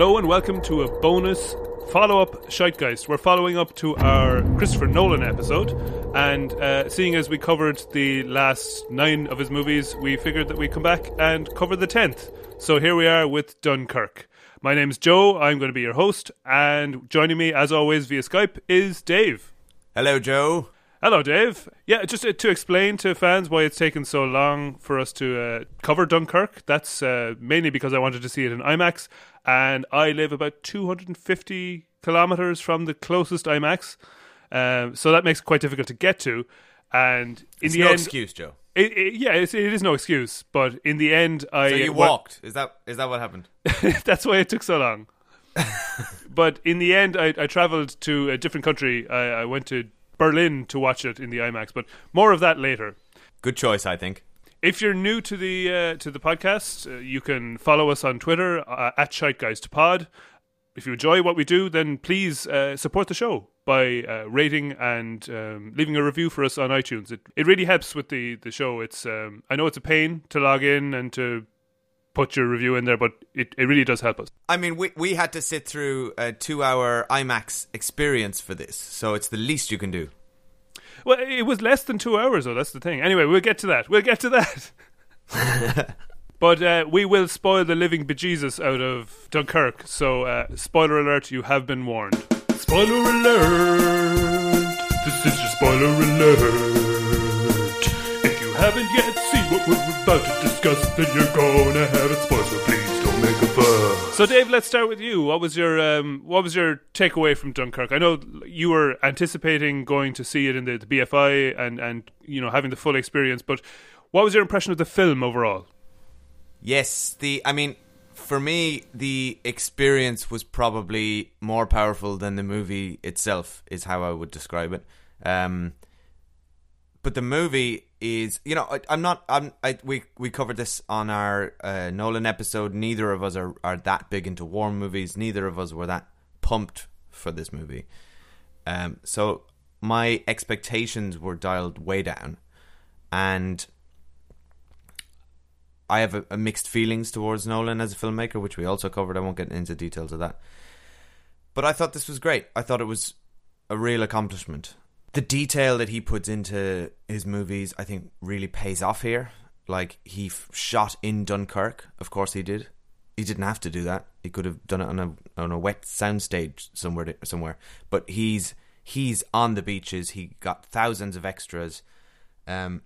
Hello and welcome to a bonus follow up Scheitgeist. We're following up to our Christopher Nolan episode, and uh, seeing as we covered the last nine of his movies, we figured that we'd come back and cover the tenth. So here we are with Dunkirk. My name's Joe, I'm going to be your host, and joining me, as always, via Skype is Dave. Hello, Joe. Hello, Dave. Yeah, just uh, to explain to fans why it's taken so long for us to uh, cover Dunkirk, that's uh, mainly because I wanted to see it in IMAX, and I live about 250 kilometers from the closest IMAX, um, so that makes it quite difficult to get to. And in It's the no end, excuse, Joe. It, it, yeah, it's, it is no excuse, but in the end, I So you wa- walked. Is that is that what happened? that's why it took so long. but in the end, I, I traveled to a different country. I, I went to Berlin to watch it in the IMAX, but more of that later. Good choice, I think. If you're new to the uh, to the podcast, uh, you can follow us on Twitter uh, at ShiteGuysToPod. If you enjoy what we do, then please uh, support the show by uh, rating and um, leaving a review for us on iTunes. It it really helps with the the show. It's um, I know it's a pain to log in and to put your review in there, but it, it really does help us. I mean, we we had to sit through a two-hour IMAX experience for this, so it's the least you can do. Well, it was less than two hours, though. That's the thing. Anyway, we'll get to that. We'll get to that. but uh, we will spoil the living bejesus out of Dunkirk. So, uh, spoiler alert: you have been warned. Spoiler alert! This is your spoiler alert. If you haven't yet seen what we're about to discuss, then you're gonna have it spoiled. So please don't make a fuss. So, Dave, let's start with you. What was your um, what was your takeaway from Dunkirk? I know you were anticipating going to see it in the, the BFI and and you know having the full experience, but what was your impression of the film overall? Yes, the I mean, for me, the experience was probably more powerful than the movie itself. Is how I would describe it. Um, but the movie is, you know, I, I'm not. I'm. I, we we covered this on our uh, Nolan episode. Neither of us are are that big into war movies. Neither of us were that pumped for this movie. Um, so my expectations were dialed way down, and I have a, a mixed feelings towards Nolan as a filmmaker, which we also covered. I won't get into details of that. But I thought this was great. I thought it was a real accomplishment. The detail that he puts into his movies, I think, really pays off here. Like he f- shot in Dunkirk, of course he did. He didn't have to do that. He could have done it on a on a wet soundstage somewhere somewhere. But he's he's on the beaches. He got thousands of extras. Um,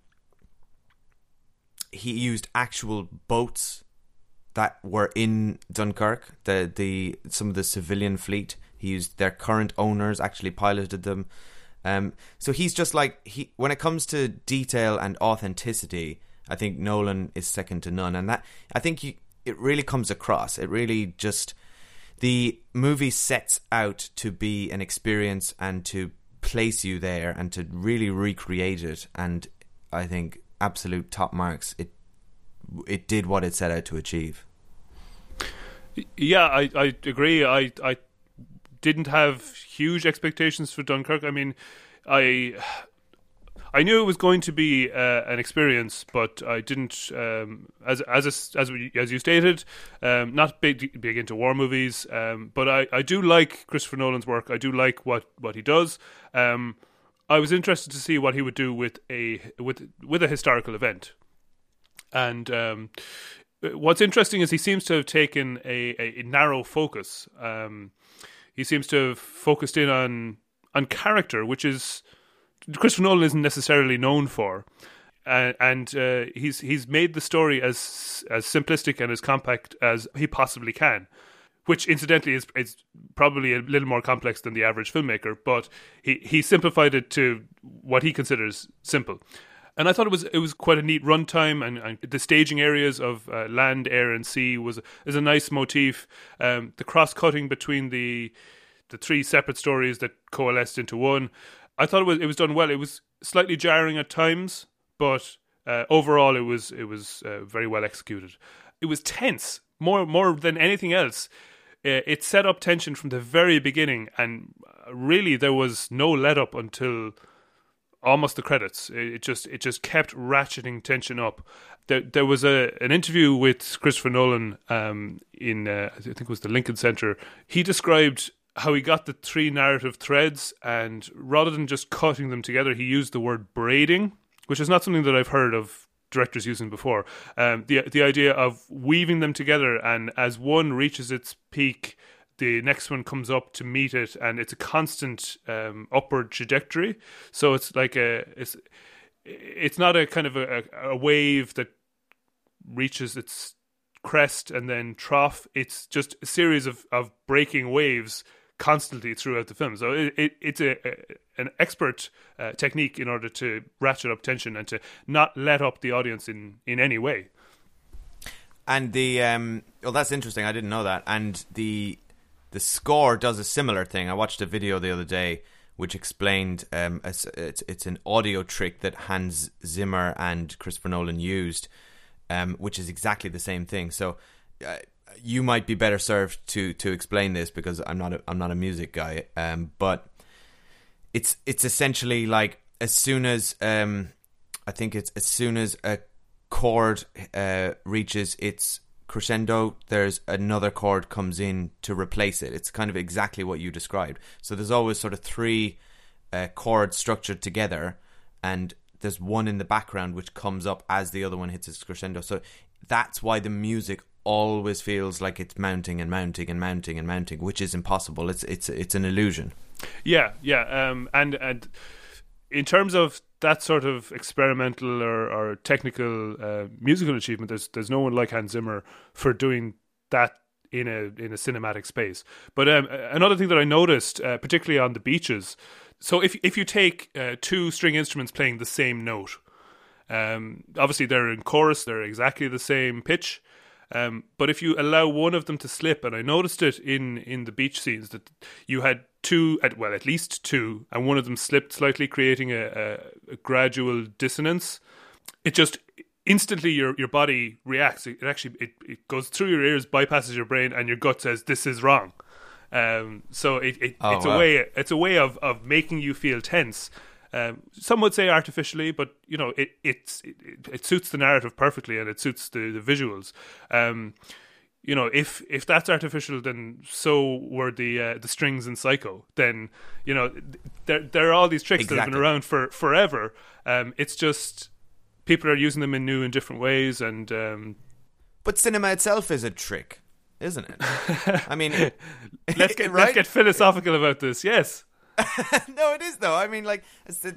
he used actual boats that were in Dunkirk. The the some of the civilian fleet. He used their current owners actually piloted them. Um, so he's just like he when it comes to detail and authenticity. I think Nolan is second to none, and that I think you, it really comes across. It really just the movie sets out to be an experience and to place you there and to really recreate it. And I think absolute top marks. It it did what it set out to achieve. Yeah, I, I agree. I I didn't have huge expectations for Dunkirk. I mean, I I knew it was going to be uh, an experience, but I didn't. Um, as as a, as we, as you stated, um, not big big into war movies, um, but I, I do like Christopher Nolan's work. I do like what what he does. Um, I was interested to see what he would do with a with with a historical event, and um, what's interesting is he seems to have taken a, a, a narrow focus. Um, he seems to have focused in on on character, which is Christopher Nolan isn't necessarily known for, and uh, he's he's made the story as as simplistic and as compact as he possibly can. Which, incidentally, is is probably a little more complex than the average filmmaker, but he, he simplified it to what he considers simple and I thought it was it was quite a neat runtime, and, and the staging areas of uh, land, air, and sea was is a nice motif. Um, the cross cutting between the the three separate stories that coalesced into one, I thought it was it was done well. It was slightly jarring at times, but uh, overall it was it was uh, very well executed. It was tense more more than anything else. Uh, it set up tension from the very beginning, and really there was no let up until almost the credits. It, just it just kept ratcheting tension up. There, there was a an interview with Christopher Nolan um, in uh, I think it was the Lincoln Center. He described how he got the three narrative threads, and rather than just cutting them together, he used the word braiding, which is not something that I've heard of directors using before. Um, the the idea of weaving them together, and as one reaches its peak, the next one comes up to meet it, and it's a constant um, upward trajectory. So it's like a it's it's not a kind of a, a wave that reaches its crest and then trough. It's just a series of, of breaking waves constantly throughout the film. So it, it it's a, a, an expert uh, technique in order to ratchet up tension and to not let up the audience in, in any way. And the um, well, that's interesting. I didn't know that. And the the score does a similar thing. I watched a video the other day which explained um, it's, it's, an audio trick that Hans Zimmer and Christopher Nolan used, um, which is exactly the same thing. So. Uh, you might be better served to to explain this because I'm not a, I'm not a music guy. Um, but it's it's essentially like as soon as um, I think it's as soon as a chord uh, reaches its crescendo, there's another chord comes in to replace it. It's kind of exactly what you described. So there's always sort of three uh, chords structured together, and there's one in the background which comes up as the other one hits its crescendo. So that's why the music always feels like it's mounting and mounting and mounting and mounting, which is impossible. It's it's it's an illusion. Yeah, yeah, um, and and in terms of that sort of experimental or, or technical uh, musical achievement, there's there's no one like Hans Zimmer for doing that in a in a cinematic space. But um, another thing that I noticed, uh, particularly on the beaches, so if if you take uh, two string instruments playing the same note, um, obviously they're in chorus, they're exactly the same pitch, um, but if you allow one of them to slip, and I noticed it in in the beach scenes that you had two, at well, at least two, and one of them slipped slightly, creating a, a, a gradual dissonance. It just instantly your your body reacts. It, actually it, it goes through your ears, bypasses your brain, and your gut says this is wrong. Um, so it, it oh, it's wow. a way it's a way of, of making you feel tense. Um, some would say artificially, but you know it it, it suits the narrative perfectly and it suits the, the visuals. Um, you know, if if that's artificial, then so were the uh, the strings in Psycho. Then you know, there there are all these tricks exactly. that have been around for forever. Um, it's just people are using them in new and different ways, and um, but cinema itself is a trick, isn't it? I mean, let's get right? let's get philosophical about this. Yes. no, it is though. I mean, like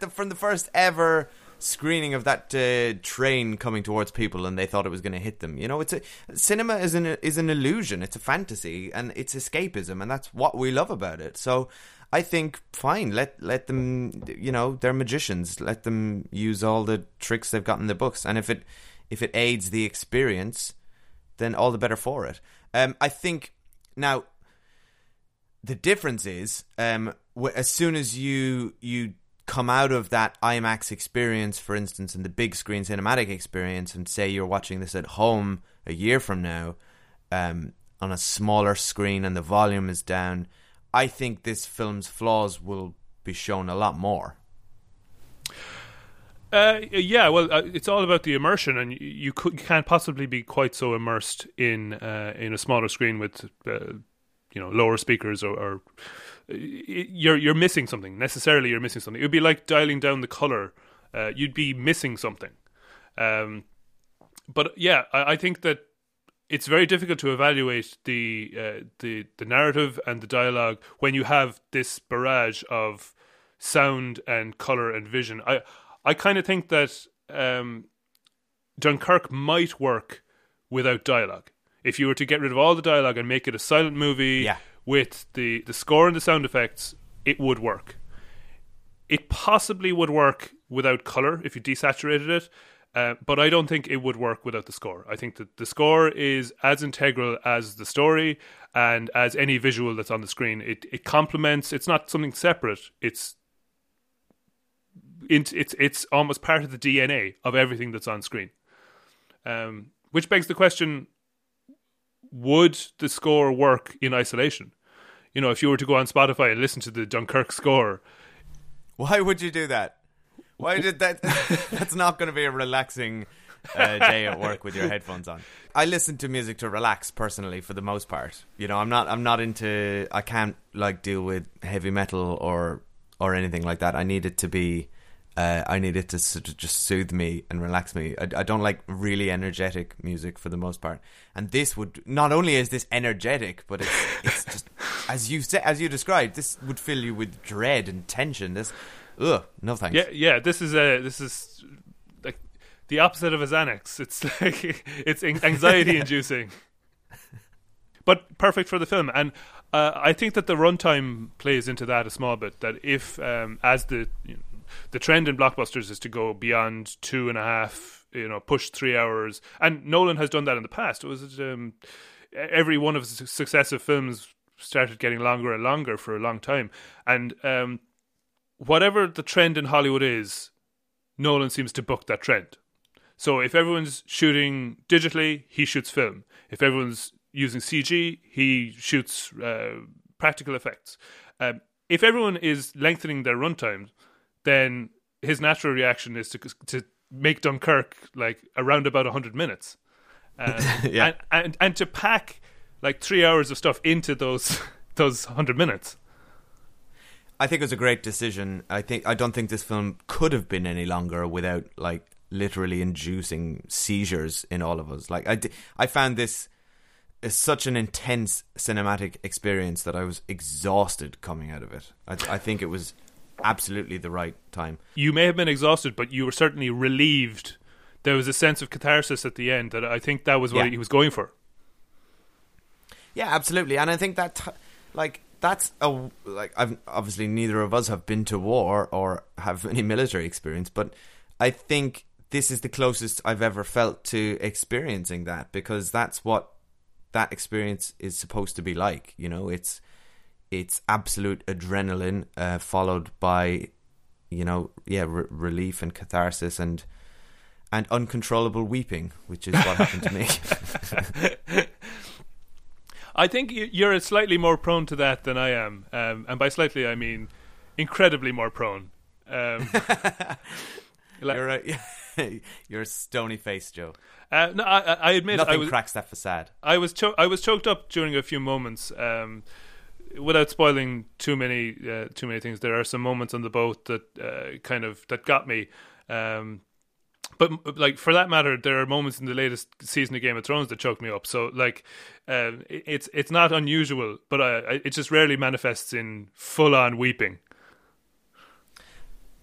from the first ever screening of that uh, train coming towards people, and they thought it was going to hit them. You know, it's a cinema is an is an illusion. It's a fantasy, and it's escapism, and that's what we love about it. So. I think fine. Let let them. You know, they're magicians. Let them use all the tricks they've got in the books. And if it if it aids the experience, then all the better for it. Um, I think now the difference is um, as soon as you you come out of that IMAX experience, for instance, and the big screen cinematic experience, and say you're watching this at home a year from now um, on a smaller screen and the volume is down, I think this film's flaws will be shown a lot more. Uh, yeah, well, uh, it's all about the immersion, and you, you, could, you can't possibly be quite so immersed in uh, in a smaller screen with uh, you know lower speakers or, or you're you're missing something. Necessarily, you're missing something. It would be like dialing down the color. Uh, you'd be missing something. Um, but yeah, I, I, think that it's very difficult to evaluate the uh, the the narrative and the dialogue when you have this barrage of sound and color and vision. I I kind of think that um, Dunkirk might work without dialogue. If you were to get rid of all the dialogue and make it a silent movie yeah with the, the score and the sound effects, it would work. It possibly would work without color if you desaturated it, uh, but I don't think it would work without the score. I think that the score is as integral as the story and as any visual that's on the screen. It it complements. It's not something separate. It's it's it's it's almost part of the DNA of everything that's on screen. Um, which begs the question: Would the score work in isolation? you know, if you were to go on Spotify and listen to the Dunkirk score, why would you do that? Why did that? That's not going to be a relaxing uh, day at work with your headphones on. I listen to music to relax personally, for the most part. You know, I'm not. I'm not into. I can't like deal with heavy metal or or anything like that. I need it to be. Uh, I need it to sort of just soothe me and relax me. I, I don't like really energetic music for the most part. And this would not only is this energetic, but it's it's just as you say, as you described, this would fill you with dread and tension. This, ugh, no thanks. Yeah, yeah. This is a this is like the opposite of a Xanax. It's like it's anxiety inducing, but perfect for the film. And uh, I think that the runtime plays into that a small bit. That if um, as the you know, the trend in blockbusters is to go beyond two and a half, you know, push three hours, and Nolan has done that in the past. It was um, every one of his successive films started getting longer and longer for a long time. And um, whatever the trend in Hollywood is, Nolan seems to book that trend. So if everyone's shooting digitally, he shoots film. If everyone's using CG, he shoots uh, practical effects. Um, if everyone is lengthening their runtime, then his natural reaction is to to make Dunkirk like around about hundred minutes, um, yeah. and, and and to pack like three hours of stuff into those those hundred minutes. I think it was a great decision. I think I don't think this film could have been any longer without like literally inducing seizures in all of us. Like I, I found this is such an intense cinematic experience that I was exhausted coming out of it. I, I think it was absolutely the right time. You may have been exhausted, but you were certainly relieved. There was a sense of catharsis at the end that I think that was what yeah. he was going for. Yeah, absolutely, and I think that like that's a like I've obviously neither of us have been to war or have any military experience, but I think this is the closest I've ever felt to experiencing that because that's what that experience is supposed to be like. You know, it's it's absolute adrenaline uh, followed by you know yeah re- relief and catharsis and and uncontrollable weeping, which is what happened to me. I think you're slightly more prone to that than I am, um, and by slightly I mean incredibly more prone. Um, you're right. you're a stony face, Joe. Uh, no, I, I admit nothing I was, cracks that facade. I was cho- I was choked up during a few moments. Um, without spoiling too many uh, too many things, there are some moments on the boat that uh, kind of that got me. Um, but like for that matter, there are moments in the latest season of Game of Thrones that choked me up. So like, uh, it's it's not unusual, but uh, it just rarely manifests in full on weeping.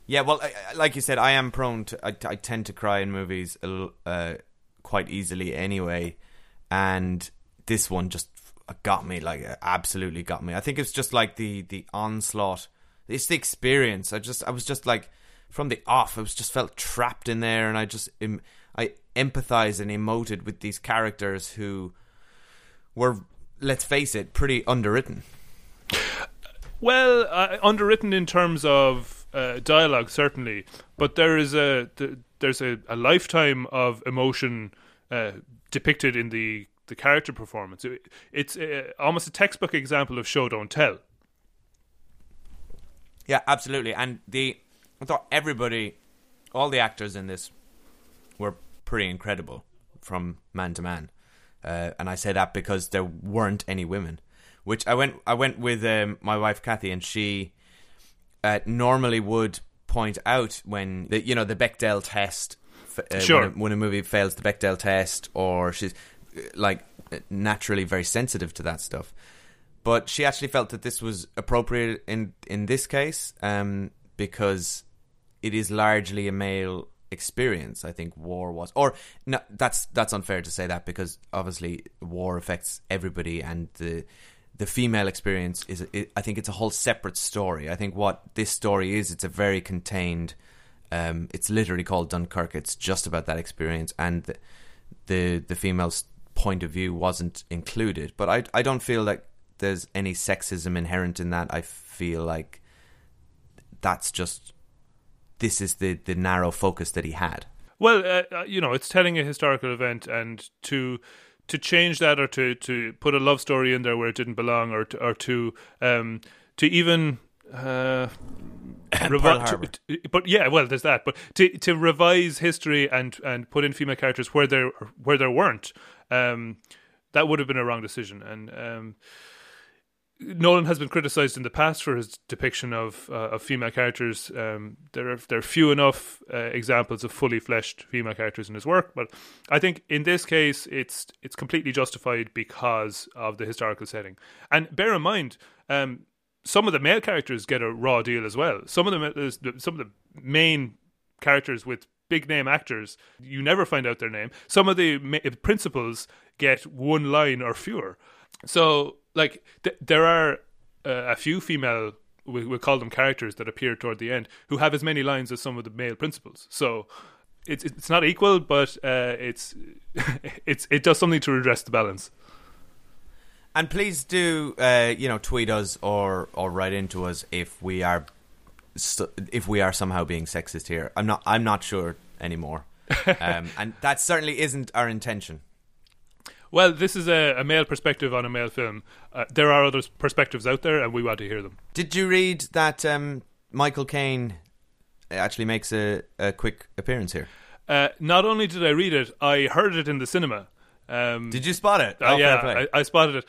Yeah, well, like you said, I am prone to. I, I tend to cry in movies uh, quite easily anyway, and this one just got me. Like, absolutely got me. I think it's just like the the onslaught. It's the experience. I just, I was just like from the off, I was just felt trapped in there, and I just I empathized and emoted with these characters who were, let's face it, pretty underwritten. Well, uh, underwritten in terms of uh, dialogue, certainly, but there is a there's a, a lifetime of emotion uh, depicted in the the character performance. It, it's uh, almost a textbook example of show don't tell. Yeah, absolutely, and the I thought everybody, all the actors in this, were pretty incredible from man to man, uh, and I say that because there weren't any women. Which I went, I went with um, my wife Kathy, and she uh, normally would point out when the you know the Bechdel test. Uh, sure. When a, when a movie fails the Bechdel test, or she's like naturally very sensitive to that stuff but she actually felt that this was appropriate in in this case um, because it is largely a male experience. I think war was, or no, that's that's unfair to say that because obviously war affects everybody, and the the female experience is. It, I think it's a whole separate story. I think what this story is, it's a very contained. Um, it's literally called Dunkirk. It's just about that experience, and the the, the female's point of view wasn't included. But I I don't feel like there's any sexism inherent in that. I feel like that's just this is the the narrow focus that he had. Well, uh, uh, you know, it's telling a historical event, and to to change that or to, to put a love story in there where it didn't belong, or to, or to um, to even uh, revi- to- to- but yeah, well, there's that. But to to revise history and and put in female characters where there where there weren't, um, that would have been a wrong decision. And um, Nolan has been criticized in the past for his depiction of uh, of female characters. Um, there are there are few enough uh, examples of fully fleshed female characters in his work, but I think in this case it's it's completely justified because of the historical setting. And bear in mind, um, some of the male characters get a raw deal as well. Some of the- some of the main characters with big name actors, you never find out their name. Some of the principals get one line or fewer. So, like, th- there are uh, a few female, we- we'll call them characters that appear toward the end, who have as many lines as some of the male principals. So, it's it's not equal, but uh, it's it's it does something to redress the balance. And please do, uh, you know, tweet us or or write into us if we are if we are somehow being sexist here. I'm not. I'm not sure anymore, um, and that certainly isn't our intention. Well, this is a, a male perspective on a male film. Uh, there are other perspectives out there, and we want to hear them. Did you read that um, Michael Caine actually makes a, a quick appearance here? Uh, not only did I read it, I heard it in the cinema. Um, Did you spot it? Uh, Oh, yeah. I, I spotted it.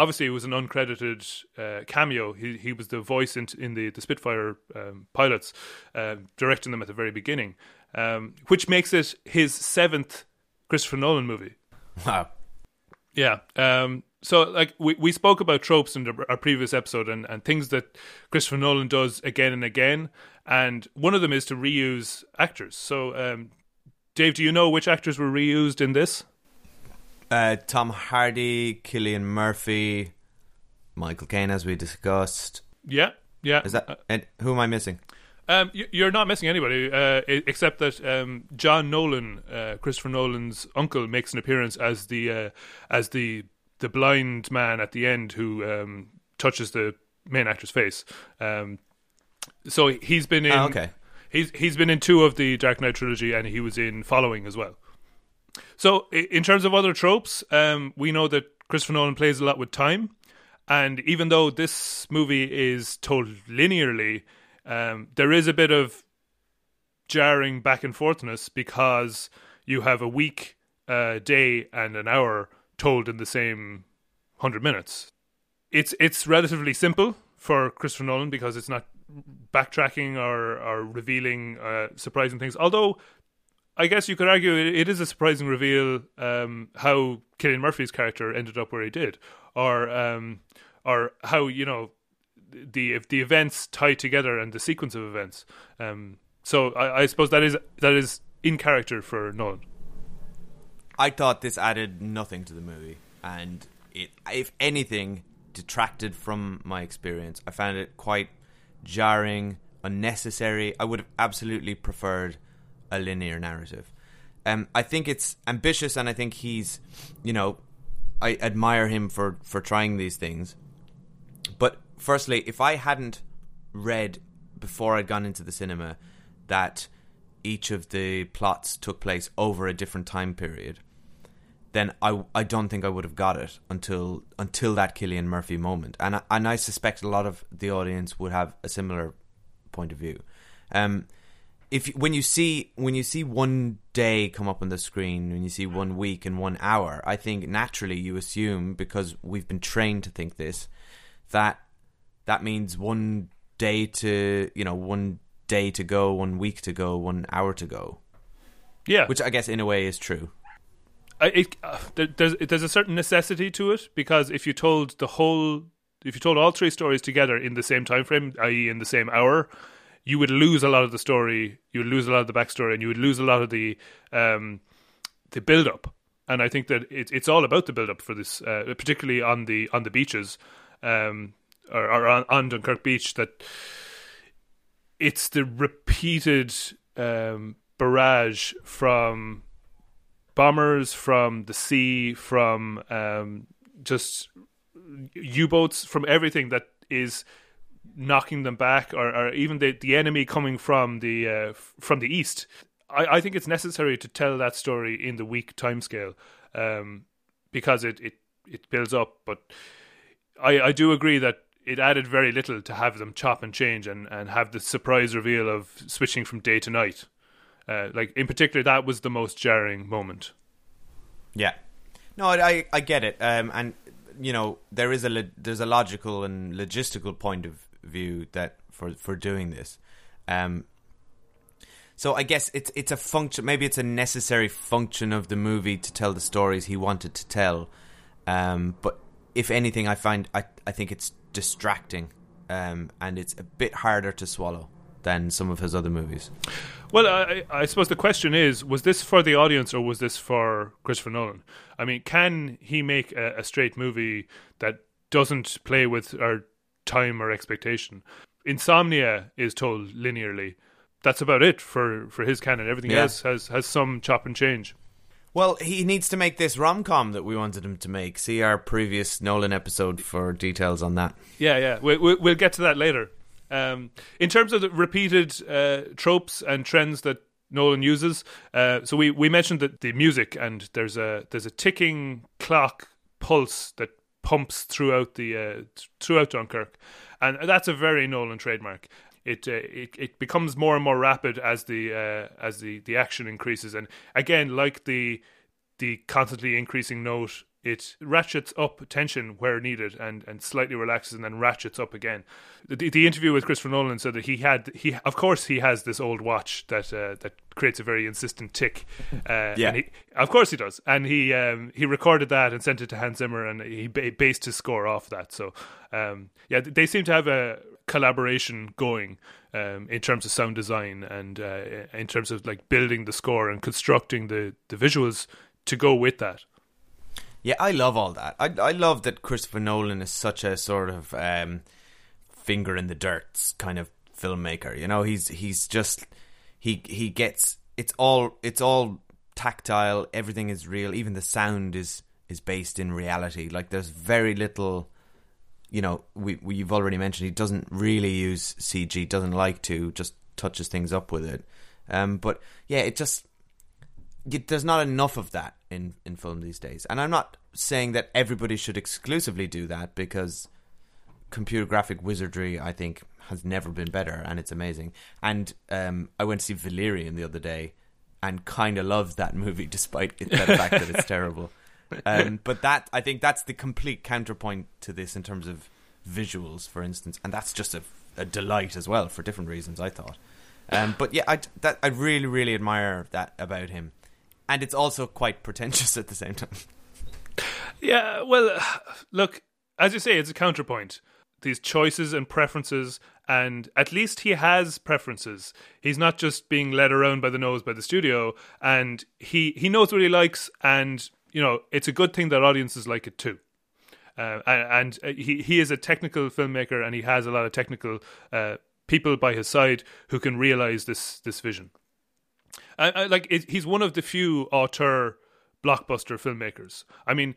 Obviously, it was an uncredited uh, cameo. He he was the voice in, in the the Spitfire um, pilots, um directing them at the very beginning, um, which makes it his seventh Christopher Nolan movie. wow. Yeah. Um, so, like, we, we spoke about tropes in the, our previous episode and, and things that Christopher Nolan does again and again. And one of them is to reuse actors. So, um, Dave, do you know which actors were reused in this? Uh, Tom Hardy, Cillian Murphy, Michael Caine, as we discussed. Yeah. Yeah. Is that and who am I missing? Um, you- you're not missing anybody, uh, except that um, John Nolan, uh, Christopher Nolan's uncle, makes an appearance as the uh, as the the blind man at the end who um, touches the main actor's face. Um, so he's been in. Ah, okay. He's he's been in two of the Dark Knight trilogy, and he was in Following as well. So, in terms of other tropes, um, we know that Christopher Nolan plays a lot with time, and even though this movie is told linearly, um, there is a bit of jarring back and forthness because you have a week, uh, day, and an hour told in the same hundred minutes. It's it's relatively simple for Christopher Nolan because it's not backtracking or or revealing uh, surprising things. Although I guess you could argue it, it is a surprising reveal um, how Cillian Murphy's character ended up where he did, or um, or how you know the if the events tie together and the sequence of events. Um, so I, I suppose that is that is in character for Nolan. I thought this added nothing to the movie, and it, if anything, detracted from my experience. I found it quite jarring, unnecessary. I would have absolutely preferred a linear narrative. Um, I think it's ambitious, and I think he's, you know, I admire him for for trying these things. But firstly, if I hadn't read before I'd gone into the cinema that each of the plots took place over a different time period, then I, I don't think I would have got it until until that Cillian Murphy moment, and I, and I suspect a lot of the audience would have a similar point of view. Um, if when you see when you see one day come up on the screen, when you see one week and one hour, I think naturally you assume because we've been trained to think this that that means one day to you know one day to go, one week to go, one hour to go, Yeah, which I guess in a way is true. I, it, uh, there, there's there's a certain necessity to it because if you told the whole if you told all three stories together in the same time frame, i.e., in the same hour, you would lose a lot of the story. You would lose a lot of the backstory, and you would lose a lot of the um, the build up. And I think that it, it's all about the build up for this, uh, particularly on the on the beaches, um, or, or on, on Dunkirk Beach. That it's the repeated um, barrage from bombers from the sea, from um, just U boats, from everything that is knocking them back, or, or even the, the enemy coming from the uh, from the east. I, I think it's necessary to tell that story in the week timescale um, because it, it, it builds up. But I, I do agree that it added very little to have them chop and change and, and have the surprise reveal of switching from day to night. Uh, like in particular, that was the most jarring moment. Yeah, no, I I get it, um, and you know there is a there's a logical and logistical point of view that for for doing this. Um, so I guess it's it's a function. Maybe it's a necessary function of the movie to tell the stories he wanted to tell. Um, but if anything, I find I I think it's distracting, um, and it's a bit harder to swallow than some of his other movies. Well, I, I, suppose the question is: Was this for the audience or was this for Christopher Nolan? I mean, can he make a, a straight movie that doesn't play with our time or expectation? Insomnia is told linearly. That's about it for, for his canon. Everything yeah. else has, has some chop and change. Well, he needs to make this rom com that we wanted him to make. See our previous Nolan episode for details on that. Yeah, yeah. We, we, we'll get to that later. Um, in terms of the repeated uh, tropes and trends that Nolan uses, uh, so we, we mentioned that the music and there's a there's a ticking clock pulse that pumps throughout the uh, throughout Dunkirk, and that's a very Nolan trademark. It, uh, it it becomes more and more rapid as the uh, as the, the action increases, and again, like the the constantly increasing note it ratchets up tension where needed and, and slightly relaxes and then ratchets up again. The, the interview with Christopher Nolan said that he had he of course he has this old watch that uh, that creates a very insistent tick. Uh, yeah, he, of course he does, and he um, he recorded that and sent it to Hans Zimmer, and he ba- based his score off that. So um, yeah, they seem to have a collaboration going um, in terms of sound design and uh, in terms of like building the score and constructing the the visuals to go with that. Yeah, I love all that. I I love that Christopher Nolan is such a sort of um, finger in the dirt kind of filmmaker. You know, he's he's just he he gets it's all it's all tactile. Everything is real. Even the sound is is based in reality. Like there's very little. You know, we, we you've already mentioned he doesn't really use CG. Doesn't like to. Just touches things up with it. Um, but yeah, it just there's not enough of that in in film these days. And I'm not saying that everybody should exclusively do that because computer graphic wizardry, I think, has never been better, and it's amazing. And um, I went to see Valerian the other day, and kind of loved that movie, despite the fact that it's terrible. Um, but that I think that's the complete counterpoint to this in terms of visuals, for instance, and that's just a, a delight as well for different reasons. I thought. Um, but yeah, I that I really really admire that about him and it's also quite pretentious at the same time. Yeah, well, look, as you say, it's a counterpoint. These choices and preferences, and at least he has preferences. He's not just being led around by the nose by the studio, and he he knows what he likes, and you know it's a good thing that audiences like it too. Uh, and, and he he is a technical filmmaker, and he has a lot of technical uh, people by his side who can realize this this vision. I, I, like it, he's one of the few auteur blockbuster filmmakers. I mean,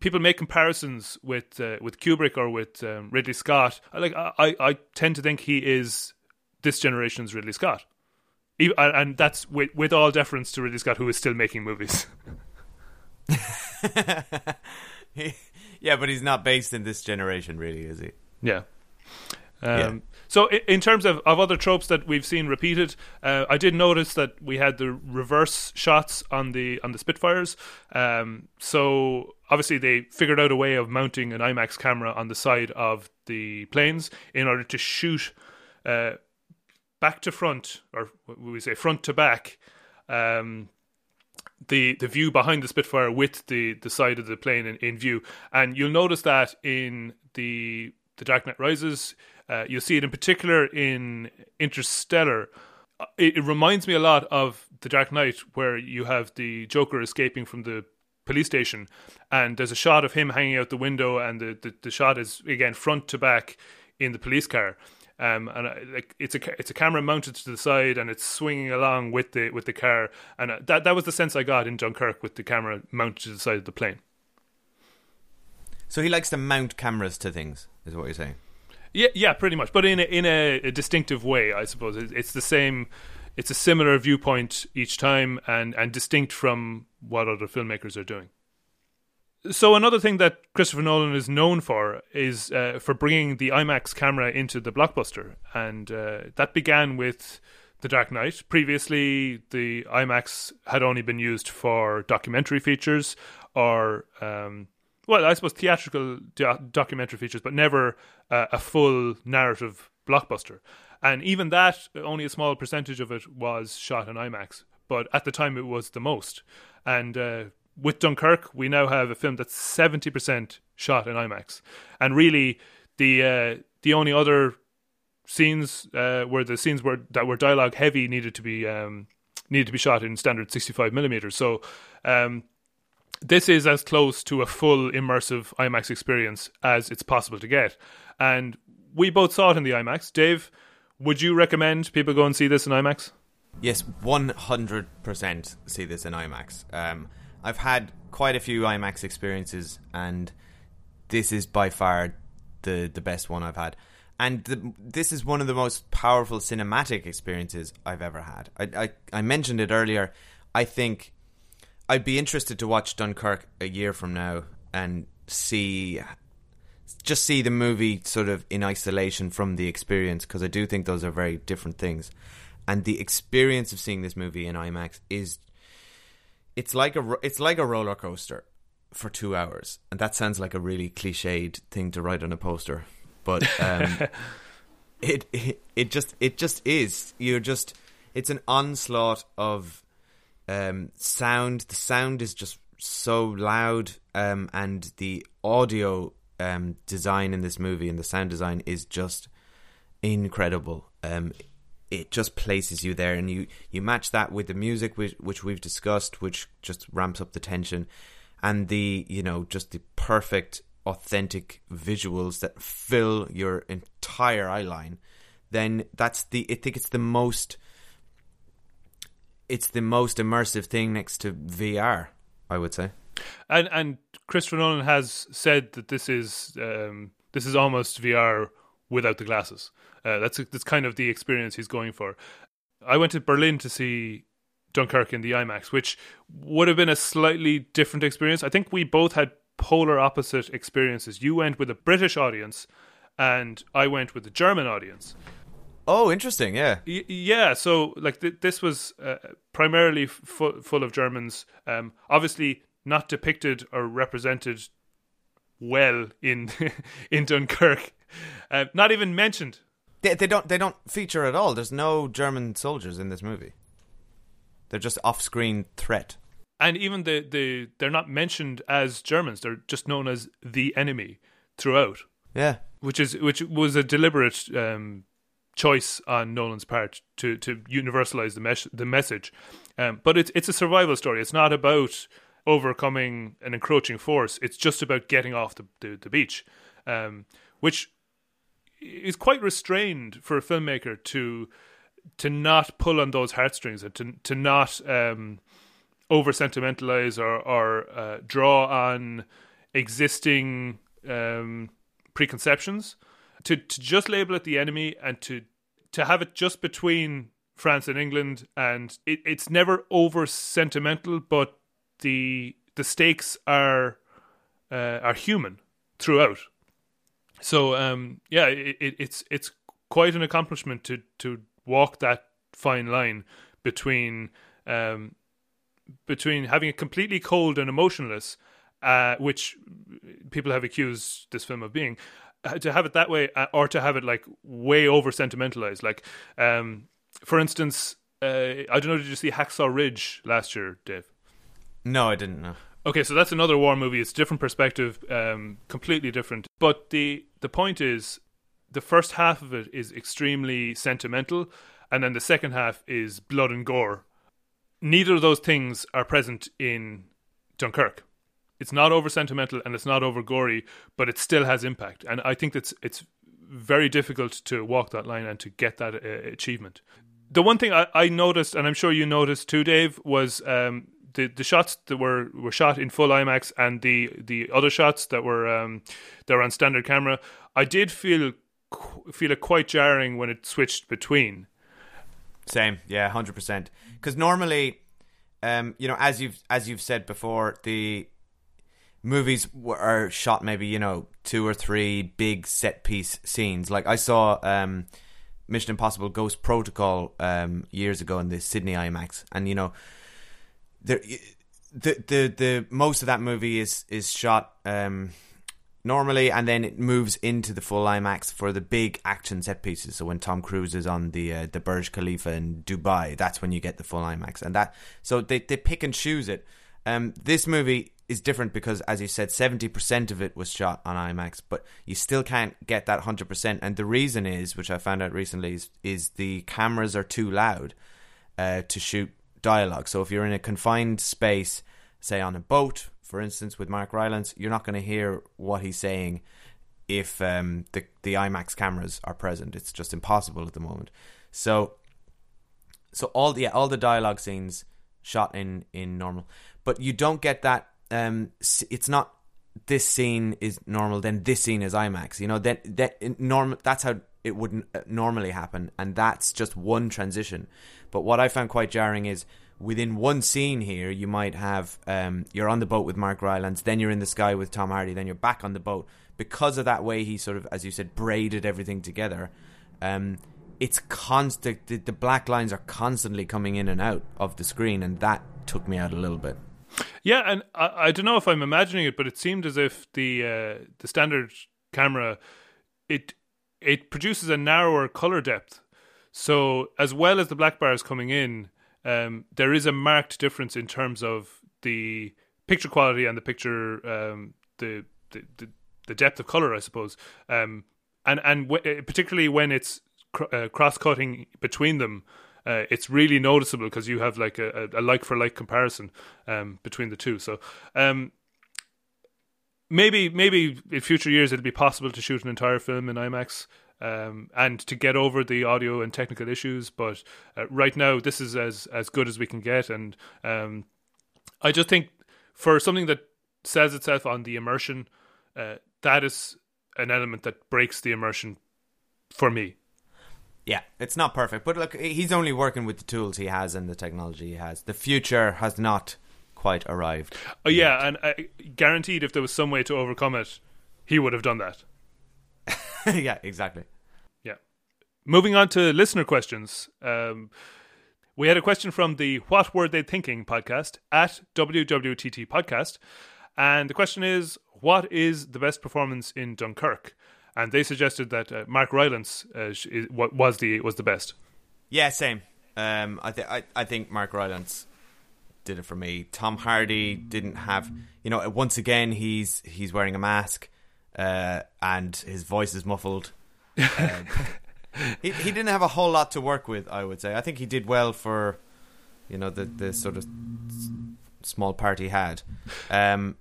people make comparisons with uh, with Kubrick or with um, Ridley Scott. I, like I, I tend to think he is this generation's Ridley Scott, and that's with with all deference to Ridley Scott, who is still making movies. yeah, but he's not based in this generation, really, is he? Yeah. Um, yeah. So, in terms of, of other tropes that we've seen repeated, uh, I did notice that we had the reverse shots on the on the Spitfires. Um, so, obviously, they figured out a way of mounting an IMAX camera on the side of the planes in order to shoot uh, back to front, or we say front to back. Um, the the view behind the Spitfire with the the side of the plane in, in view, and you'll notice that in the the Dark Knight Rises, uh, you'll see it in particular in Interstellar. Uh, it, it, reminds me a lot of The Dark Knight, where you have the Joker escaping from the police station, and there's a shot of him hanging out the window, and the, the, the shot is again front to back in the police car. Um, and uh, like it's a it's a camera mounted to the side, and it's swinging along with the with the car, and uh, that that was the sense I got in Dunkirk with the camera mounted to the side of the plane. So he likes to mount cameras to things, is what you're saying. Yeah, yeah, pretty much, but in a, in a, a distinctive way, I suppose. It's the same. It's a similar viewpoint each time, and and distinct from what other filmmakers are doing. So another thing that Christopher Nolan is known for is uh, for bringing the IMAX camera into the blockbuster, and uh, that began with The Dark Knight. Previously, the IMAX had only been used for documentary features or, um, well, I suppose theatrical do- documentary features, but never uh, a full narrative blockbuster. And even that, only a small percentage of it was shot in IMAX, but at the time it was the most. And uh, with Dunkirk, we now have a film that's seventy percent shot in IMAX, and really the uh, the only other scenes uh, where the scenes were that were dialogue heavy needed to be um, needed to be shot in standard sixty five millimeters. So. Um, this is as close to a full immersive IMAX experience as it's possible to get. And we both saw it in the IMAX. Dave, would you recommend people go and see this in IMAX? Yes, 100% see this in IMAX. Um, I've had quite a few IMAX experiences, and this is by far the, the best one I've had. And the, this is one of the most powerful cinematic experiences I've ever had. I, I, I mentioned it earlier. I think I'd be interested to watch Dunkirk a year from now and see just see the movie sort of in isolation from the experience because I do think those are very different things. And the experience of seeing this movie in IMAX is it's like a it's like a roller coaster for 2 hours. And that sounds like a really cliched thing to write on a poster, but um, it, it it just it just is. You're just it's an onslaught of um, sound. The sound is just so loud, um, and the audio um, design in this movie and the sound design is just incredible. Um, it just places you there, and you you match that with the music which, which we've discussed, which just ramps up the tension, and the you know just the perfect authentic visuals that fill your entire eye line. Then that's the I think it's the most it's the most immersive thing next to VR. I would say. And and Christopher Nolan has said that this is um, this is almost VR without the glasses. Uh, that's that's kind of the experience he's going for. I went to Berlin to see Dunkirk in the IMAX, which would have been a slightly different experience. I think we both had polar opposite experiences. You went with a British audience, and I went with a German audience. Oh, interesting. Yeah, y- yeah. So, like, th- this was uh, primarily f- full of Germans. Um, obviously, not depicted or represented well in in Dunkirk. Uh, not even mentioned. They, they don't they don't feature at all. There's no German soldiers in this movie. They're just off-screen threat. And even the, the they're not mentioned as Germans. They're just known as the enemy throughout. Yeah, which is which was a deliberate um, choice on Nolan's part to to universalize the mes- the message. Um, but it's it's a survival story. It's not about overcoming an encroaching force. It's just about getting off the the, the beach, um, which is quite restrained for a filmmaker to to not pull on those heartstrings and to to not um, over sentimentalize or or uh, draw on existing um, preconceptions. To to just label it the enemy and to to have it just between France and England, and it, it's never over sentimental, but the the stakes are uh, are human throughout. So um, yeah, it, it, it's it's quite an accomplishment to to walk that fine line between um, between having it completely cold and emotionless, uh, which people have accused this film of being, to have it that way, uh, or to have it like way over sentimentalized. Like, um, for instance, uh, I don't know. Did you see Hacksaw Ridge last year, Dave? No, I didn't know. Okay, so that's another war movie. It's a different perspective, um, completely different. But the the point is, the first half of it is extremely sentimental, and then the second half is blood and gore. Neither of those things are present in Dunkirk. It's not over sentimental and it's not over gory, but it still has impact. And I think that's it's very difficult to walk that line and to get that uh, achievement. The one thing I, I, noticed, and I'm sure you noticed too, Dave, was um, the the shots that were were shot in full IMAX and the the other shots that were um, that were on standard camera. I did feel feel it quite jarring when it switched between. Same, yeah, hundred percent. Because normally, um, you know, as you've as you've said before, the movies are shot maybe you know two or three big set piece scenes. Like I saw um, Mission Impossible Ghost Protocol um, years ago in the Sydney IMAX, and you know, there the the the most of that movie is is shot um, normally, and then it moves into the full IMAX for the big action set pieces. So when Tom Cruise is on the uh, the Burj Khalifa in Dubai, that's when you get the full IMAX, and that so they they pick and choose it. Um, this movie is different because, as you said, seventy percent of it was shot on IMAX, but you still can't get that hundred percent. And the reason is, which I found out recently, is, is the cameras are too loud uh, to shoot dialogue. So if you're in a confined space, say on a boat, for instance, with Mark Rylance, you're not going to hear what he's saying if um, the the IMAX cameras are present. It's just impossible at the moment. So, so all the yeah, all the dialogue scenes shot in in normal, but you don't get that. Um, it's not this scene is normal, then this scene is IMAX. You know, that that normal. That's how it wouldn't uh, normally happen, and that's just one transition. But what I found quite jarring is within one scene here, you might have um, you're on the boat with Mark Rylance, then you're in the sky with Tom Hardy, then you're back on the boat. Because of that way, he sort of, as you said, braided everything together. Um, it's constant. The, the, black lines are constantly coming in and out of the screen, and that took me out a little bit. Yeah, and I, I don't know if I'm imagining it, but it seemed as if the uh, the standard camera it it produces a narrower color depth. So as well as the black bars coming in, um, there is a marked difference in terms of the picture quality and the picture um, the, the, the the depth of color, I suppose, um, and and w- particularly when it's cr- uh, cross cutting between them. Uh, it's really noticeable because you have like a, a like for like comparison um, between the two. So um, maybe maybe in future years it'll be possible to shoot an entire film in IMAX um, and to get over the audio and technical issues. But uh, right now, this is as as good as we can get, and um, I just think for something that says itself on the immersion, uh, that is an element that breaks the immersion for me. Yeah, it's not perfect, but look, he's only working with the tools he has and the technology he has. The future has not quite arrived. Oh yeah, and I guaranteed if there was some way to overcome it, he would have done that. yeah, exactly. Yeah. Moving on to listener questions. Um, we had a question from the What Were They Thinking podcast at WWTT Podcast. And the question is What is the best performance in Dunkirk? And they suggested that uh, Mark Rylance uh, was the was the best. Yeah, same. Um, I, th- I, think Mark Rylance did it for me. Tom Hardy didn't have, you know, once again he's he's wearing a mask uh, and his voice is muffled. Uh, he he didn't have a whole lot to work with. I would say. I think he did well for, you know, the the sort of small part he had. Um,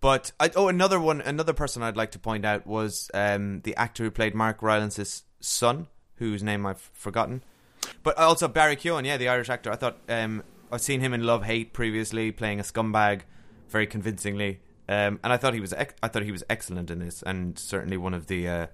but I, oh, another one, another person I'd like to point out was um, the actor who played Mark Rylance's son, whose name I've forgotten. But also Barry Keoghan, yeah, the Irish actor. I thought um, I've seen him in Love Hate previously, playing a scumbag very convincingly. Um, and I thought he was ec- I thought he was excellent in this, and certainly one of the uh,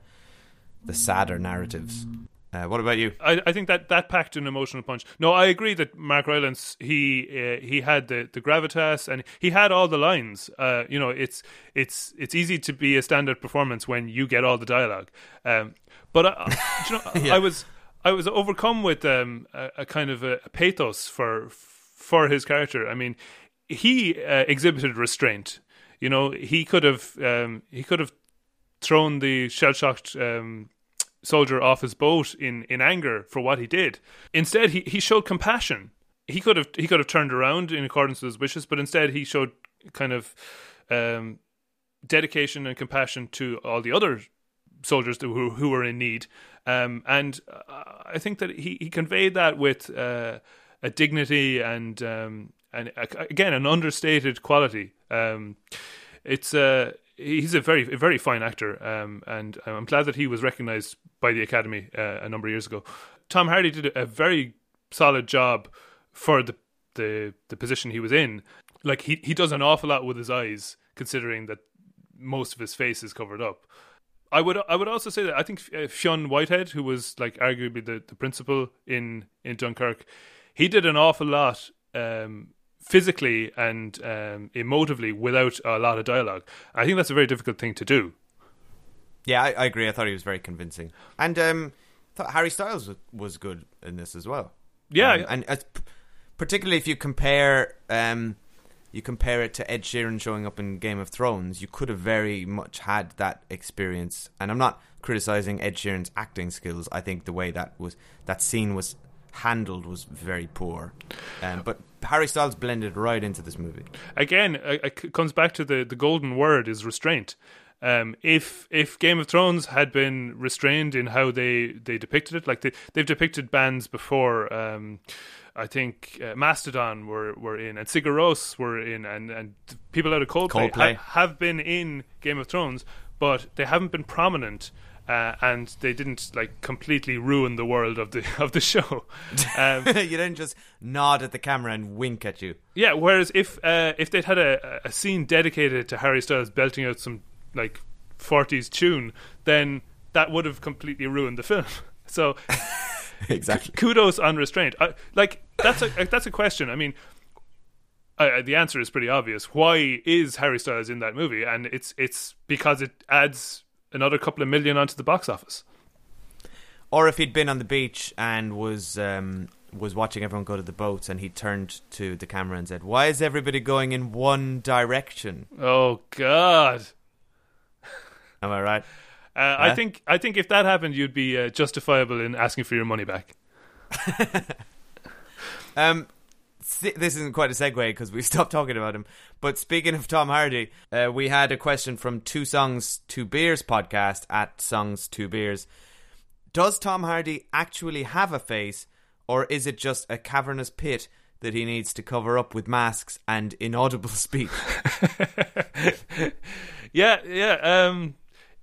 the sadder narratives. Uh, what about you? I, I, think that that packed an emotional punch. No, I agree that Mark Rylance he uh, he had the, the gravitas and he had all the lines. Uh, you know, it's it's it's easy to be a standard performance when you get all the dialogue. Um, but I, you know, yeah. I was I was overcome with um, a, a, kind of a, a, pathos for for his character. I mean, he uh, exhibited restraint you know, he could have um, he could have thrown the shell shocked um, soldier off his boat in, in anger for what he did. Instead, he, he showed compassion. He could have he could have turned around in accordance with his wishes, but instead he showed kind of um, dedication and compassion to all the other soldiers who who were in need. Um, and I think that he, he conveyed that with uh, a dignity and um, and uh, again an understated quality. Um, it's uh, he's a very a very fine actor, um, and I'm glad that he was recognised by the Academy uh, a number of years ago. Tom Hardy did a very solid job for the the the position he was in. Like he he does an awful lot with his eyes, considering that most of his face is covered up. I would I would also say that I think uh, Fionn Whitehead, who was like arguably the, the principal in in Dunkirk, he did an awful lot um, physically and um, emotively without a lot of dialogue. I think that's a very difficult thing to do. Yeah, I, I agree. I thought he was very convincing, and um, thought Harry Styles was, was good in this as well. Yeah, Um, and uh, particularly if you compare um, you compare it to Ed Sheeran showing up in Game of Thrones, you could have very much had that experience. And I'm not criticizing Ed Sheeran's acting skills. I think the way that was that scene was handled was very poor. Um, but Harry Styles blended right into this movie. again, it comes back to the, the golden word is restraint. Um, if if Game of Thrones had been restrained in how they, they depicted it, like they they've depicted bands before. Um, I think uh, Mastodon were, were in, and Sigur Rós were in, and, and people out of Coldplay, Coldplay. ha- have been in Game of Thrones, but they haven't been prominent. Uh, and they didn't like completely ruin the world of the of the show. Um, you didn't just nod at the camera and wink at you. yeah, whereas if uh, if they'd had a, a scene dedicated to Harry Styles belting out some like forties tune, then that would have completely ruined the film. So Exactly. kudos on restraint. I, like that's a that's a question. I mean, uh, the answer is pretty obvious. Why is Harry Styles in that movie? And it's it's because it adds another couple of million onto the box office. Or if he'd been on the beach and was um, was watching everyone go to the boats, and he turned to the camera and said, "Why is everybody going in one direction?" Oh God. Am I right? Uh, I think I think if that happened, you'd be uh, justifiable in asking for your money back. Um, this isn't quite a segue because we stopped talking about him. But speaking of Tom Hardy, uh, we had a question from Two Songs Two Beers podcast at Songs Two Beers. Does Tom Hardy actually have a face, or is it just a cavernous pit that he needs to cover up with masks and inaudible speech? Yeah, yeah. Um,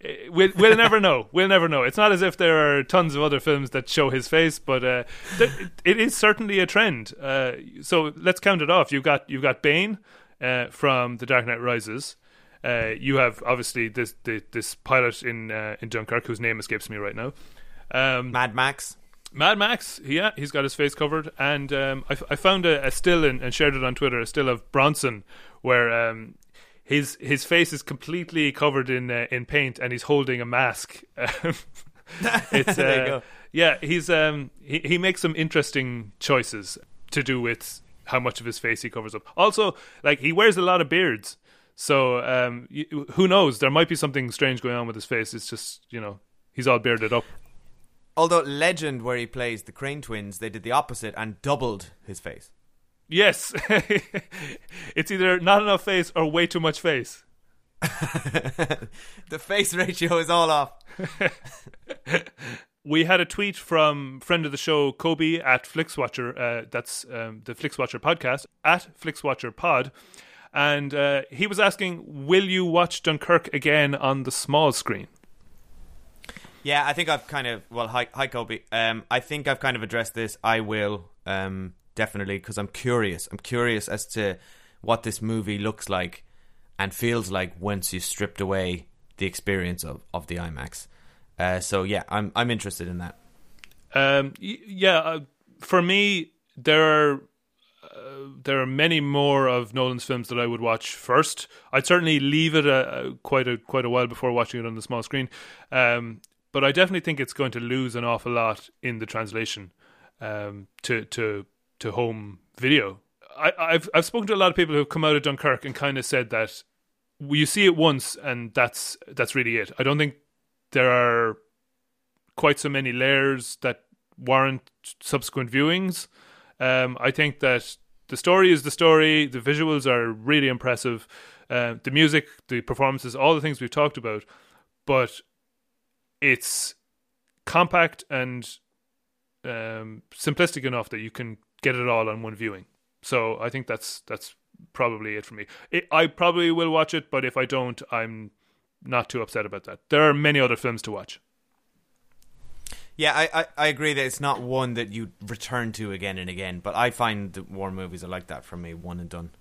eh, we'll we'll never know. We'll never know. It's not as if there are tons of other films that show his face, but uh, th- it is certainly a trend. Uh, so let's count it off. You've got you've got Bane uh, from The Dark Knight Rises. Uh, you have obviously this the, this pilot in uh, in Dunkirk whose name escapes me right now. Um, Mad Max. Mad Max, yeah, he's got his face covered, and um, I, I found a, a still and, and shared it on Twitter, a still of Bronson, where um, his his face is completely covered in uh, in paint, and he's holding a mask. it's uh, There you go. yeah, he's um he he makes some interesting choices to do with how much of his face he covers up. Also, like he wears a lot of beards, so um who knows? There might be something strange going on with his face. It's just you know he's all bearded up. Although Legend, where he plays the Kray twins, they did the opposite and doubled his face. Yes, it's either not enough face or way too much face. the face ratio is all off. We had a tweet from friend of the show Kobe at Flixwatcher. Uh, that's um, the Flixwatcher podcast at Flixwatcher Pod, and uh, he was asking, "Will you watch Dunkirk again on the small screen?" Yeah, I think I've kind of well, hi, hi Kobe. Um, I think I've kind of addressed this. I will um, definitely because I'm curious. I'm curious as to what this movie looks like and feels like once you stripped away the experience of, of the IMAX. Uh, so yeah, I'm I'm interested in that. Um, yeah, uh, for me, there are uh, there are many more of Nolan's films that I would watch first. I'd certainly leave it a, a, quite a quite a while before watching it on the small screen. Um, but I definitely think it's going to lose an awful lot in the translation um, to to to home video. I, I've I've spoken to a lot of people who've come out of Dunkirk and kind of said that you see it once and that's that's really it. I don't think there are quite so many layers that warrant subsequent viewings. Um, I think that the story is the story. The visuals are really impressive. Uh, the music, the performances, all the things we've talked about, but it's compact and um, simplistic enough that you can get it all on one viewing. So I think that's that's probably it for me. It, I probably will watch it, but if I don't, I'm not too upset about that. There are many other films to watch. Yeah, I, I, I agree that it's not one that you return to again and again. But I find the war movies are like that for me, one and done.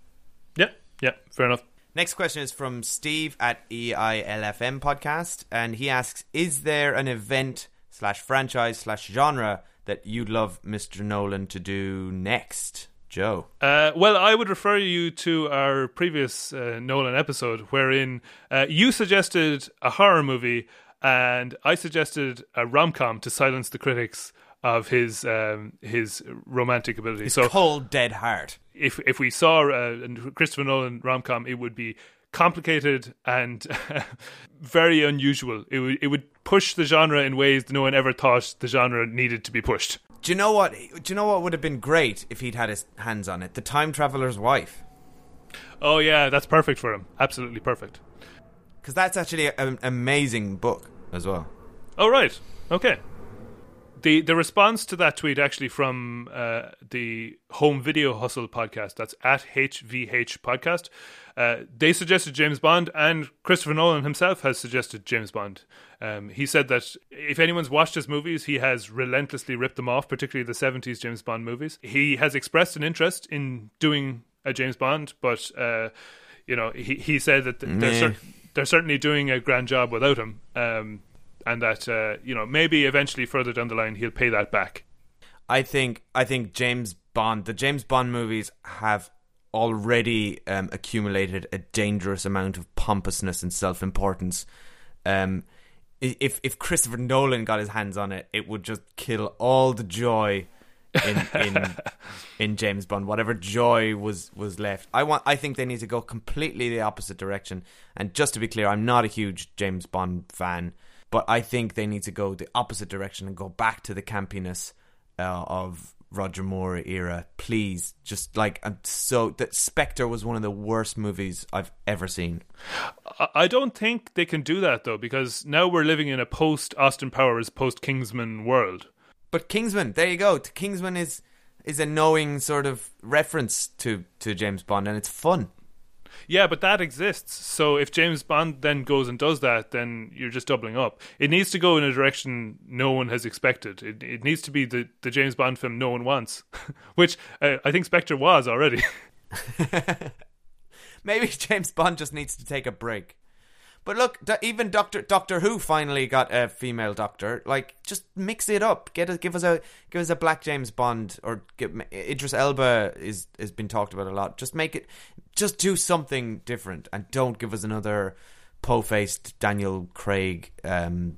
Yeah, yeah, fair enough. Next question is from Steve at EILFM podcast, and he asks: Is there an event slash franchise slash genre that you'd love Mr. Nolan to do next? Joe. Uh, well, I would refer you to our previous uh, Nolan episode, wherein uh, you suggested a horror movie, and I suggested a rom com to silence the critics of his um, his romantic ability. His so, cold, dead heart. if if we saw a a Christopher Nolan rom com, it would be complicated and very unusual. It would it would push the genre in ways no one ever thought the genre needed to be pushed. Do you know what? Do you know what would have been great if he'd had his hands on it? The Time Traveler's Wife, Oh yeah, that's perfect for him. Absolutely perfect. because that's actually an amazing book as well. Oh right, okay. The the response to that tweet actually from uh, the Home Video Hustle podcast. That's at HVH podcast. Uh, they suggested James Bond, and Christopher Nolan himself has suggested James Bond. Um, he said that if anyone's watched his movies, he has relentlessly ripped them off, particularly the seventies James Bond movies. He has expressed an interest in doing a James Bond, but uh, you know he he said that th- they're, cer- they're certainly doing a grand job without him. Um, and that uh, you know maybe eventually further down the line he'll pay that back. I think I think James Bond, the James Bond movies have already um, accumulated a dangerous amount of pompousness and self-importance. Um, if if Christopher Nolan got his hands on it, it would just kill all the joy in in in James Bond. Whatever joy was was left, I want. I think they need to go completely the opposite direction. And just to be clear, I'm not a huge James Bond fan, but I think they need to go the opposite direction and go back to the campiness uh, of Roger Moore era. Please, just like I'm so that Spectre was one of the worst movies I've ever seen. I- don't think they can do that though because now we're living in a post Austin Powers, post Kingsman world. But Kingsman, there you go. Kingsman is is a knowing sort of reference to to James Bond, and it's fun. Yeah, but that exists. So if James Bond then goes and does that, then you're just doubling up. It needs to go in a direction no one has expected. It, it needs to be the, the James Bond film no one wants, which uh, I think Spectre was already. Maybe James Bond just needs to take a break. But look, even Doctor Doctor Who finally got a female Doctor. Like, just mix it up. Get a, give us a give us a black James Bond or give, Idris Elba is has been talked about a lot. Just make it, just do something different, and don't give us another po-faced Daniel Craig um,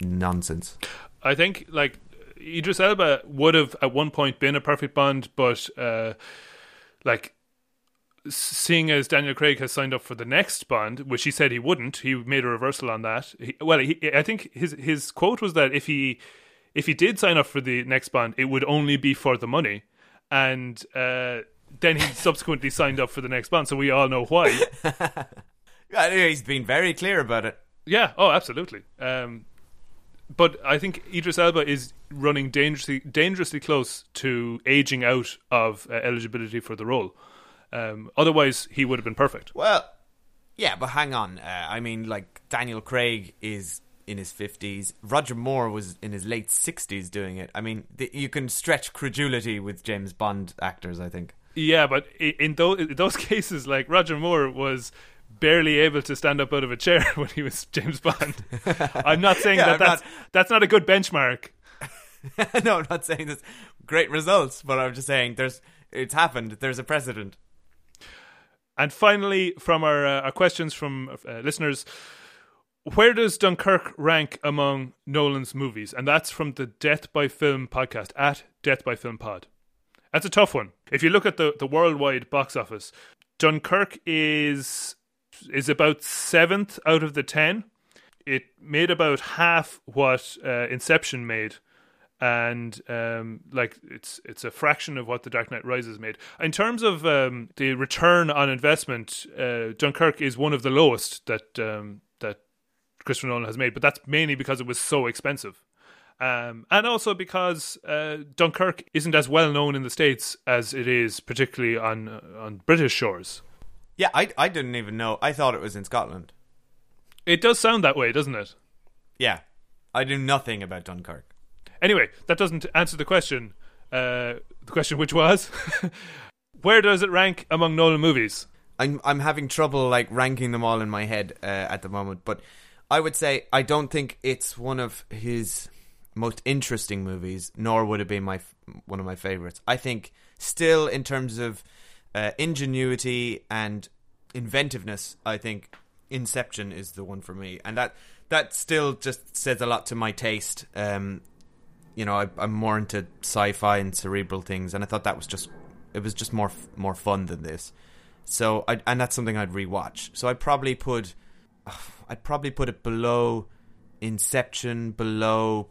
nonsense. I think like Idris Elba would have at one point been a perfect Bond, but uh, like seeing as Daniel Craig has signed up for the next Bond, which he said he wouldn't, he made a reversal on that. He, well, he, I think his his quote was that if he if he did sign up for the next Bond, it would only be for the money, and uh, then he subsequently signed up for the next Bond. So we all know why. He's been very clear about it. Yeah. Oh, absolutely. Um, but I think Idris Elba is running dangerously dangerously close to aging out of uh, eligibility for the role. Um, otherwise, he would have been perfect. Well, yeah, but hang on. Uh, I mean, like Daniel Craig is in his fifties. Roger Moore was in his late sixties doing it. I mean, the, you can stretch credulity with James Bond actors. I think. Yeah, but in those in those cases, like Roger Moore was barely able to stand up out of a chair when he was James Bond. I'm not saying Yeah, that I'm that's that's not a good benchmark. no, I'm not saying this great results, but I'm just saying there's it's happened. There's a precedent. And finally, from our, uh, our questions from uh, listeners, where does Dunkirk rank among Nolan's movies? And that's from the Death by Film podcast at Death by Film Pod. That's a tough one. If you look at the, the worldwide box office, Dunkirk is is about seventh out of the ten. It made about half what uh, Inception made, and um, like it's it's a fraction of what The Dark Knight Rises made. In terms of um, the return on investment, uh, Dunkirk is one of the lowest that um, that Christopher Nolan has made, but that's mainly because it was so expensive. Um, and also because uh, Dunkirk isn't as well known in the states as it is, particularly on uh, on British shores. Yeah, I I didn't even know. I thought it was in Scotland. It does sound that way, doesn't it? Yeah, I knew nothing about Dunkirk. Anyway, that doesn't answer the question. Uh, the question, which was, where does it rank among Nolan movies? I'm I'm having trouble like ranking them all in my head uh, at the moment, but I would say I don't think it's one of his most interesting movies, nor would it be my one of my favorites. I think still in terms of uh, ingenuity and inventiveness, I think Inception is the one for me, and that that still just says a lot to my taste. Um, you know, I, I'm more into sci-fi and cerebral things, and I thought that was just it was just more more fun than this. So, I, and that's something I'd rewatch. So I'd probably put, I'd probably put it below Inception, below.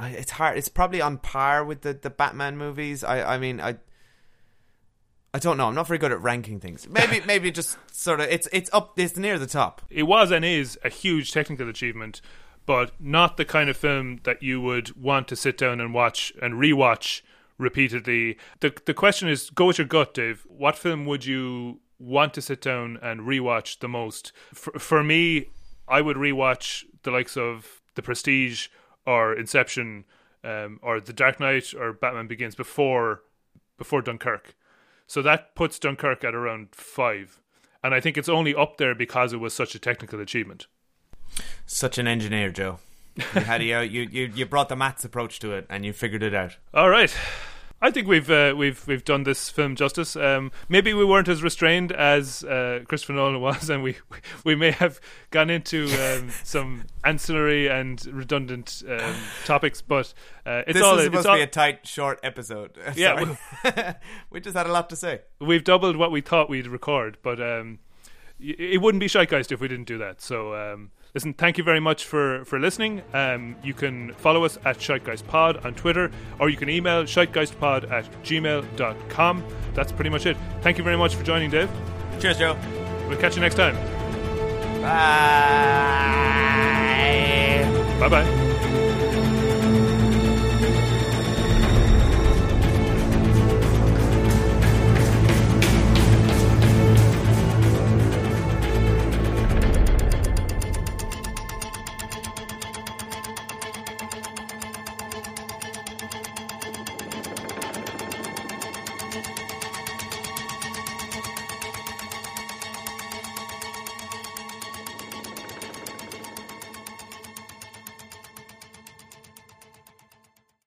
It's hard. It's probably on par with the the Batman movies. I I mean I. I don't know. I'm not very good at ranking things. Maybe, maybe just sort of. It's it's up. It's near the top. It was and is a huge technical achievement, but not the kind of film that you would want to sit down and watch and rewatch repeatedly. The the question is, go with your gut, Dave. What film would you want to sit down and rewatch the most? For, for me, I would rewatch the likes of The Prestige or Inception um, or The Dark Knight or Batman Begins before before Dunkirk. So that puts Dunkirk at around five. And I think it's only up there because it was such a technical achievement. Such an engineer, Joe. You had you, you you brought the maths approach to it, and you figured it out. All right. I think we've uh, we've we've done this film justice. Um, maybe we weren't as restrained as uh, Christopher Nolan was, and we we may have gone into um, some ancillary and redundant um, topics. But uh, it's this all it's supposed all, to be a tight, short episode. Yeah, Sorry. we just had a lot to say. we've doubled what we thought we'd record, but um, it wouldn't be Shitegeist if we didn't do that. So, um, listen, thank you very much for, for listening. Um, you can follow us at ShitegeistPod on Twitter, or you can email shitegeistpod at gmail.com. That's pretty much it. Thank you very much for joining, Dave. Cheers, Joe. We'll catch you next time. Bye. Bye bye.